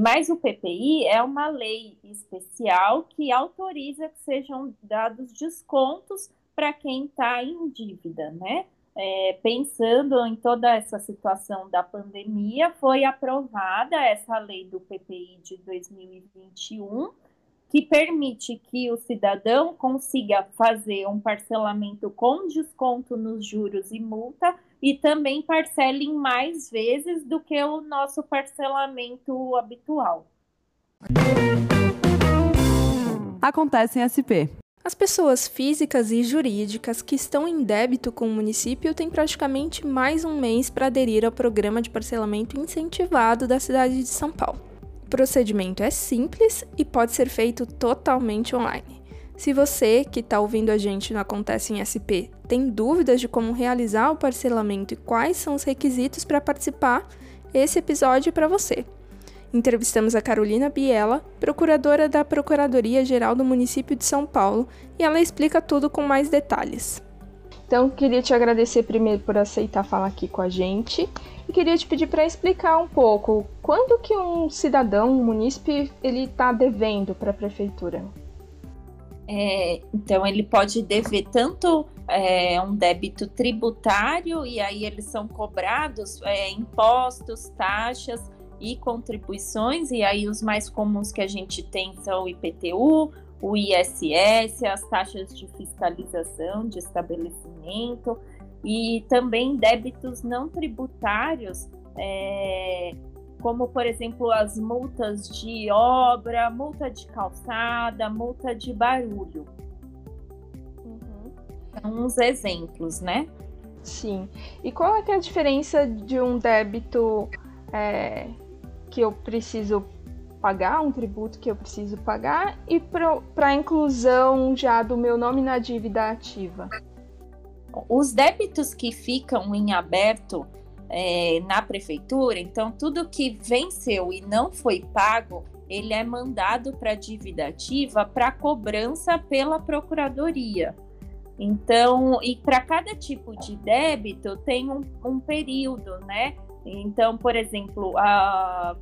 Mas o PPI é uma lei especial que autoriza que sejam dados descontos para quem está em dívida, né? É, pensando em toda essa situação da pandemia, foi aprovada essa lei do PPI de 2021 que permite que o cidadão consiga fazer um parcelamento com desconto nos juros e multa e também parcele em mais vezes do que o nosso parcelamento habitual. Acontece em SP. As pessoas físicas e jurídicas que estão em débito com o município têm praticamente mais um mês para aderir ao programa de parcelamento incentivado da cidade de São Paulo. O procedimento é simples e pode ser feito totalmente online. Se você que está ouvindo a gente no Acontece em SP tem dúvidas de como realizar o parcelamento e quais são os requisitos para participar, esse episódio é para você. Entrevistamos a Carolina Biela, procuradora da Procuradoria-Geral do município de São Paulo, e ela explica tudo com mais detalhes. Então, queria te agradecer primeiro por aceitar falar aqui com a gente e queria te pedir para explicar um pouco quando que um cidadão, um munícipe, ele está devendo para a prefeitura. É, então, ele pode dever tanto é, um débito tributário, e aí eles são cobrados é, impostos, taxas e contribuições, e aí os mais comuns que a gente tem são o IPTU, o ISS, as taxas de fiscalização de estabelecimento e também débitos não tributários, é, como por exemplo as multas de obra, multa de calçada, multa de barulho. Uhum. São uns exemplos, né? Sim. E qual é, é a diferença de um débito é, que eu preciso pagar, um tributo que eu preciso pagar, e para a inclusão já do meu nome na dívida ativa? Os débitos que ficam em aberto é, na prefeitura, então tudo que venceu e não foi pago, ele é mandado para a dívida ativa para cobrança pela procuradoria. Então, e para cada tipo de débito tem um, um período, né? Então, por exemplo,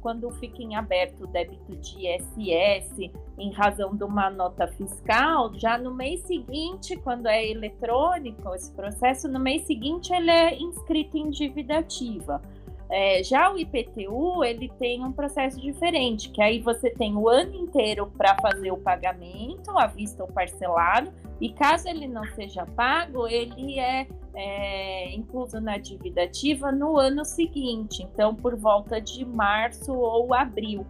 quando fica em aberto o débito de ISS em razão de uma nota fiscal, já no mês seguinte, quando é eletrônico esse processo, no mês seguinte ele é inscrito em dívida ativa. É, já o IPTU, ele tem um processo diferente, que aí você tem o ano inteiro para fazer o pagamento, à vista ou parcelado, e caso ele não seja pago, ele é, é incluso na dívida ativa no ano seguinte, então por volta de março ou abril.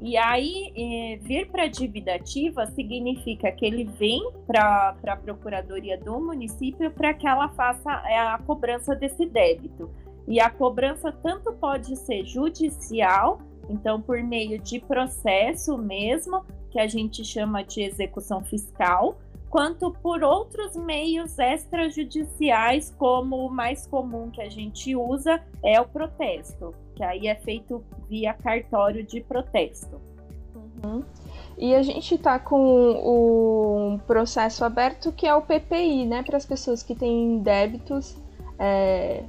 E aí, é, vir para a dívida ativa significa que ele vem para a Procuradoria do município para que ela faça é, a cobrança desse débito. E a cobrança tanto pode ser judicial, então por meio de processo mesmo, que a gente chama de execução fiscal, quanto por outros meios extrajudiciais, como o mais comum que a gente usa é o protesto, que aí é feito via cartório de protesto. Uhum. E a gente está com um processo aberto que é o PPI, né, para as pessoas que têm débitos. É,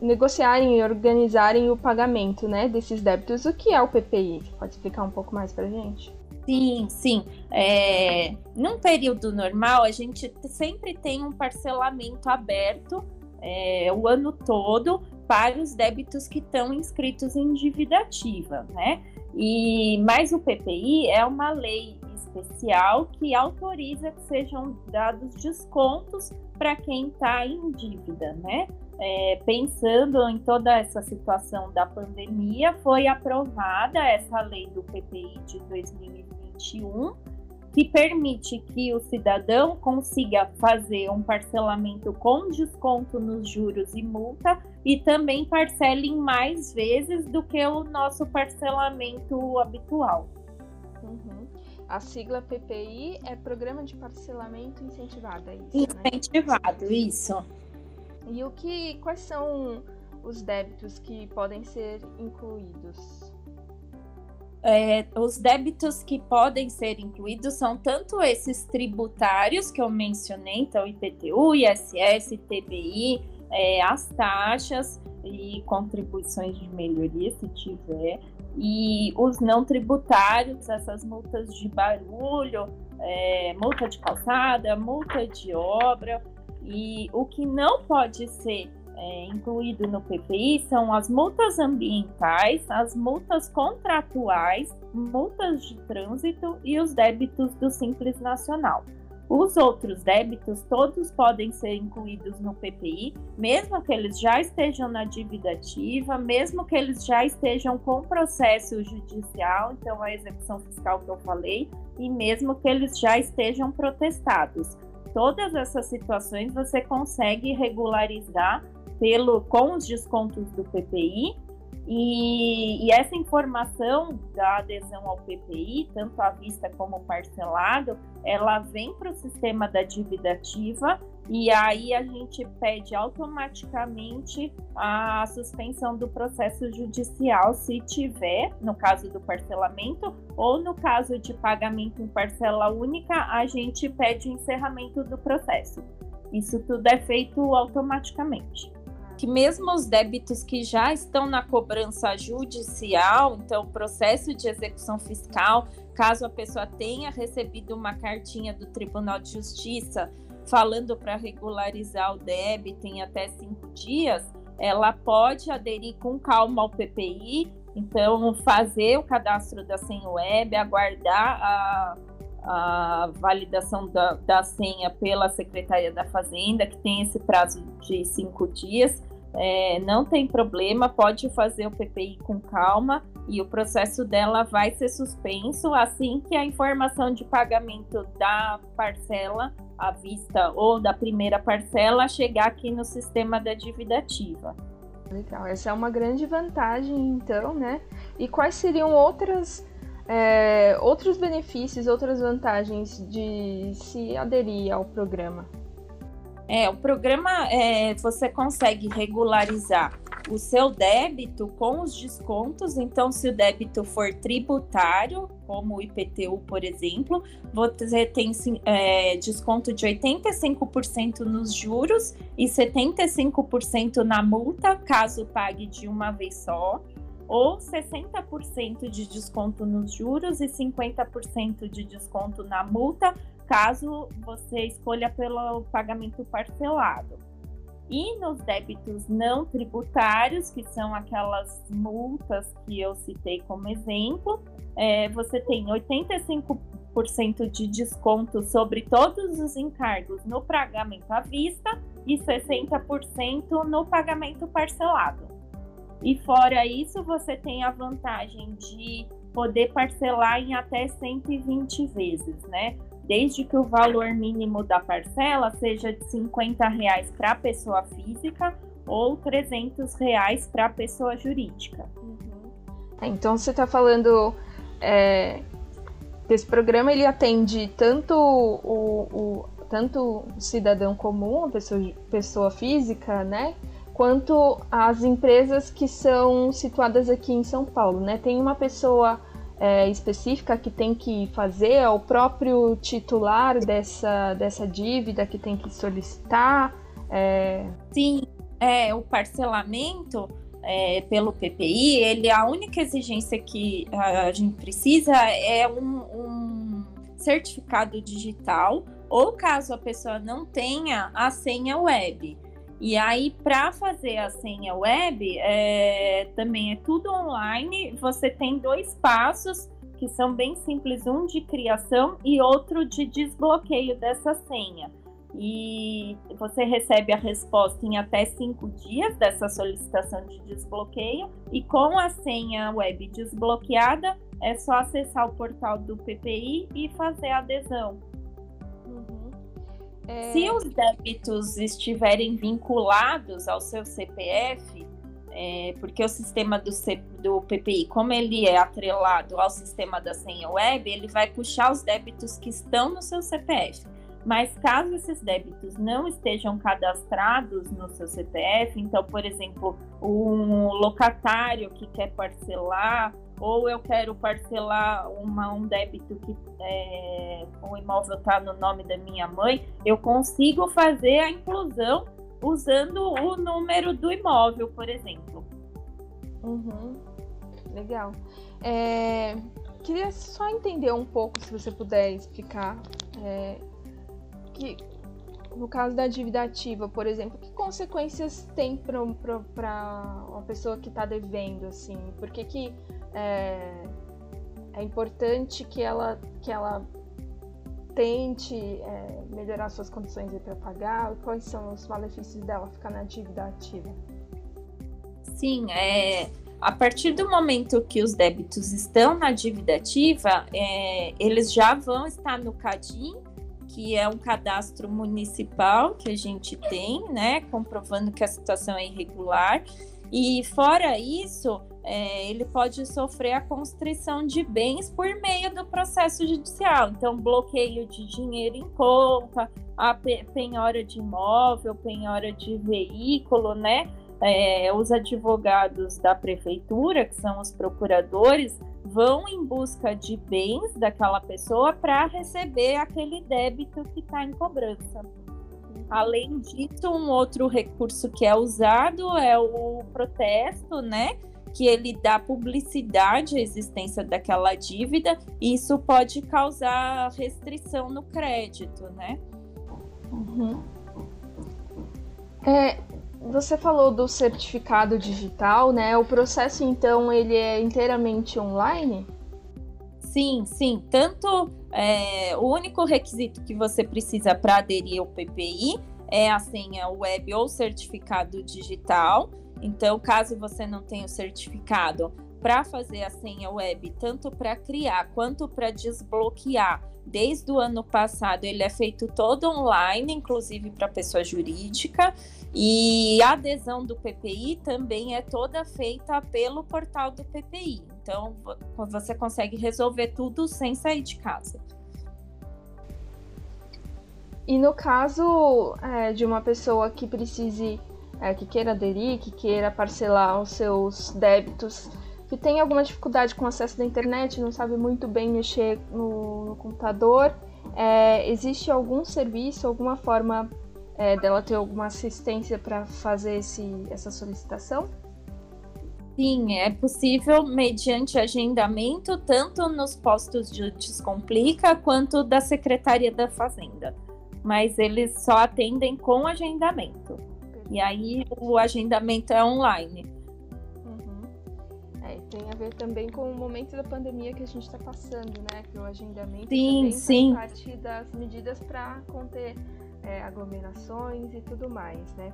negociarem e organizarem o pagamento né, desses débitos. O que é o PPI? Pode explicar um pouco mais para gente? Sim, sim. É, num período normal, a gente sempre tem um parcelamento aberto é, o ano todo para os débitos que estão inscritos em dívida ativa, né? E mais o PPI é uma lei especial que autoriza que sejam dados descontos para quem está em dívida, né? é, pensando em toda essa situação da pandemia, foi aprovada essa lei do PPI de 2021, que permite que o cidadão consiga fazer um parcelamento com desconto nos juros e multa e também parcele em mais vezes do que o nosso parcelamento habitual. Uhum. A sigla PPI é Programa de Parcelamento Incentivado, é isso? Né? Incentivado, né? isso. E o que, quais são os débitos que podem ser incluídos? É, os débitos que podem ser incluídos são tanto esses tributários que eu mencionei, então IPTU, ISS, TBI, é, as taxas e contribuições de melhoria, se tiver, E os não tributários, essas multas de barulho, é, multa de calçada, multa de obra. E o que não pode ser é, incluído no PPI são as multas ambientais, as multas contratuais, multas de trânsito e os débitos do Simples Nacional. Os outros débitos, todos podem ser incluídos no PPI, mesmo que eles já estejam na dívida ativa, mesmo que eles já estejam com processo judicial, então a execução fiscal que eu falei, e mesmo que eles já estejam protestados. Todas essas situações você consegue regularizar pelo com os descontos do PPI e, e, essa informação da adesão ao PPI, tanto à vista como parcelado, ela vem para o sistema da dívida ativa e aí a gente pede automaticamente a suspensão do processo judicial se tiver, no caso do parcelamento, ou no caso de pagamento em parcela única, a gente pede o encerramento do processo. Isso tudo é feito automaticamente que mesmo os débitos que já estão na cobrança judicial, então processo de execução fiscal, caso a pessoa tenha recebido uma cartinha do Tribunal de Justiça falando para regularizar o débito em até cinco dias, ela pode aderir com calma ao PPI, então fazer o cadastro da senha web, aguardar a, a validação da, da senha pela Secretaria da Fazenda, que tem esse prazo de cinco dias, é, não tem problema, pode fazer o PPI com calma e o processo dela vai ser suspenso assim que a informação de pagamento da parcela à vista ou da primeira parcela chegar aqui no sistema da dívida ativa. Legal, essa é uma grande vantagem, então, né? E quais seriam outras, é, outros benefícios, outras vantagens de se aderir ao programa? É, o programa é, você consegue regularizar o seu débito com os descontos. Então, se o débito for tributário, como o IPTU, por exemplo, você tem é, desconto de 85% nos juros e 75% na multa, caso pague de uma vez só, ou 60% de desconto nos juros e 50% de desconto na multa, caso você escolha pelo pagamento parcelado. E nos débitos não tributários, que são aquelas multas que eu citei como exemplo, é, você tem 85% de desconto sobre todos os encargos no pagamento à vista e 60% no pagamento parcelado. E fora isso, você tem a vantagem de poder parcelar em até 120 vezes, né? desde que o valor mínimo da parcela seja de 50 reais para a pessoa física ou 300 reais para a pessoa jurídica. Uhum. Então você está falando é, esse programa ele atende tanto o, o tanto cidadão comum, a pessoa, pessoa física, né? Quanto as empresas que são situadas aqui em São Paulo, né? Tem uma pessoa é, específica que tem que fazer, é o próprio titular dessa, dessa dívida que tem que solicitar? É... Sim, é, o parcelamento é, pelo PPI, ele, a única exigência que a gente precisa é um, um certificado digital, ou caso a pessoa não tenha, a senha web. E aí, para fazer a senha web, é, também é tudo online. Você tem dois passos que são bem simples: um de criação e outro de desbloqueio dessa senha. E você recebe a resposta em até cinco dias dessa solicitação de desbloqueio. E com a senha web desbloqueada, é só acessar o portal do PPI e fazer a adesão. É... Se os débitos estiverem vinculados ao seu CPF, é, porque o sistema do, C, do PPI, como ele é atrelado ao sistema da senha web, ele vai puxar os débitos que estão no seu CPF. Mas caso esses débitos não estejam cadastrados no seu CPF, então, por exemplo, um locatário que quer parcelar ou eu quero parcelar uma, um débito que é, o imóvel está no nome da minha mãe, eu consigo fazer a inclusão usando o número do imóvel, por exemplo. Uhum. Legal. É, queria só entender um pouco, se você puder explicar, é, que no caso da dívida ativa, por exemplo, que consequências tem para uma pessoa que está devendo, assim? Por que, que é, é, importante que ela, que ela tente é, melhorar suas condições para pagar? Quais são os malefícios dela ficar na dívida ativa? Sim, é, a partir do momento que os débitos estão na dívida ativa, é, eles já vão estar no CADIM, que é um cadastro municipal que a gente tem, né, comprovando que a situação é irregular. E fora isso, é, ele pode sofrer a constrição de bens por meio do processo judicial. Então, bloqueio de dinheiro em conta, a penhora de imóvel, penhora de veículo, né? é, os advogados da prefeitura, que são os procuradores, vão em busca de bens daquela pessoa para receber aquele débito que está em cobrança. Além disso, um outro recurso que é usado é o protesto, né? Que ele dá publicidade à existência daquela dívida, e isso pode causar restrição no crédito, né? Uhum. É, você falou do certificado digital, né? O processo então ele é inteiramente online? Sim, sim. Tanto é, o único requisito que você precisa para aderir ao PPI é a senha web ou certificado digital. Então, caso você não tenha o certificado, para fazer a senha web, tanto para criar quanto para desbloquear, desde o ano passado ele é feito todo online, inclusive para pessoa jurídica. E a adesão do PPI também é toda feita pelo portal do PPI. Então, você consegue resolver tudo sem sair de casa. E no caso é, de uma pessoa que precise, é, que queira aderir, que queira parcelar os seus débitos, que tem alguma dificuldade com acesso da internet, não sabe muito bem mexer no, no computador, é, existe algum serviço, alguma forma é, dela ter alguma assistência para fazer esse, essa solicitação? Sim, é possível mediante agendamento, tanto nos postos de Descomplica quanto da Secretaria da Fazenda. Mas eles só atendem com agendamento. E aí o agendamento é online. Uhum. É, tem a ver também com o momento da pandemia que a gente está passando, né? Que o agendamento sim, sim. parte das medidas para conter é, aglomerações e tudo mais, né?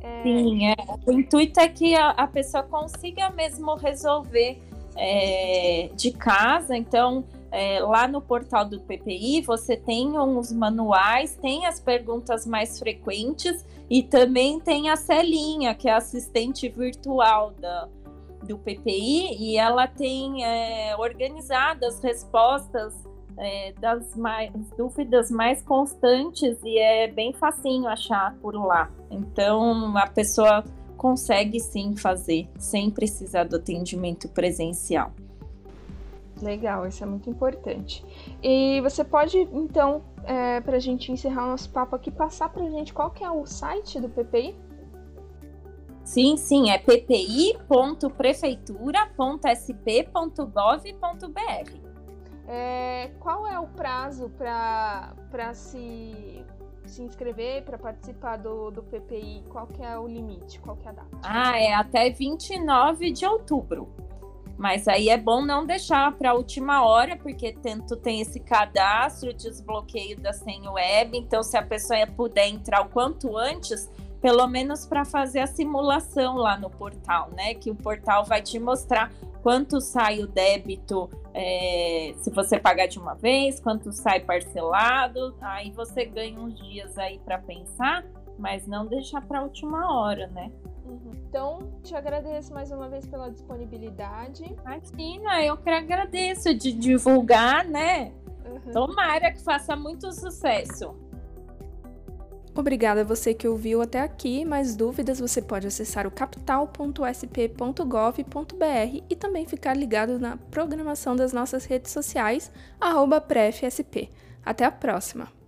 É... Sim, é. o intuito é que a, a pessoa consiga mesmo resolver é, de casa, então é, lá no portal do PPI você tem uns manuais, tem as perguntas mais frequentes e também tem a Celinha, que é assistente virtual da, do PPI, e ela tem é, organizado as respostas é, das mais, dúvidas mais constantes e é bem facinho achar por lá. Então a pessoa consegue sim fazer sem precisar do atendimento presencial. Legal, isso é muito importante. E você pode, então, é, para a gente encerrar o nosso papo aqui, passar para a gente qual que é o site do PPI? Sim, sim, é ppi.prefeitura.sp.gov.br. É, qual é o prazo para se, se inscrever, para participar do, do PPI? Qual que é o limite? Qual que é a data? Ah, é até 29 de outubro. Mas aí é bom não deixar para a última hora, porque tanto tem esse cadastro, desbloqueio da senha web. Então, se a pessoa puder entrar o quanto antes, pelo menos para fazer a simulação lá no portal, né? Que o portal vai te mostrar quanto sai o débito é, se você pagar de uma vez, quanto sai parcelado, aí você ganha uns dias aí para pensar, mas não deixar para a última hora, né? Uhum. Então, te agradeço mais uma vez pela disponibilidade. Imagina, eu que agradeço de divulgar, né? Uhum. Tomara que faça muito sucesso. Obrigada a você que ouviu até aqui. Mais dúvidas você pode acessar o capital.sp.gov.br e também ficar ligado na programação das nossas redes sociais, prefsp. Até a próxima!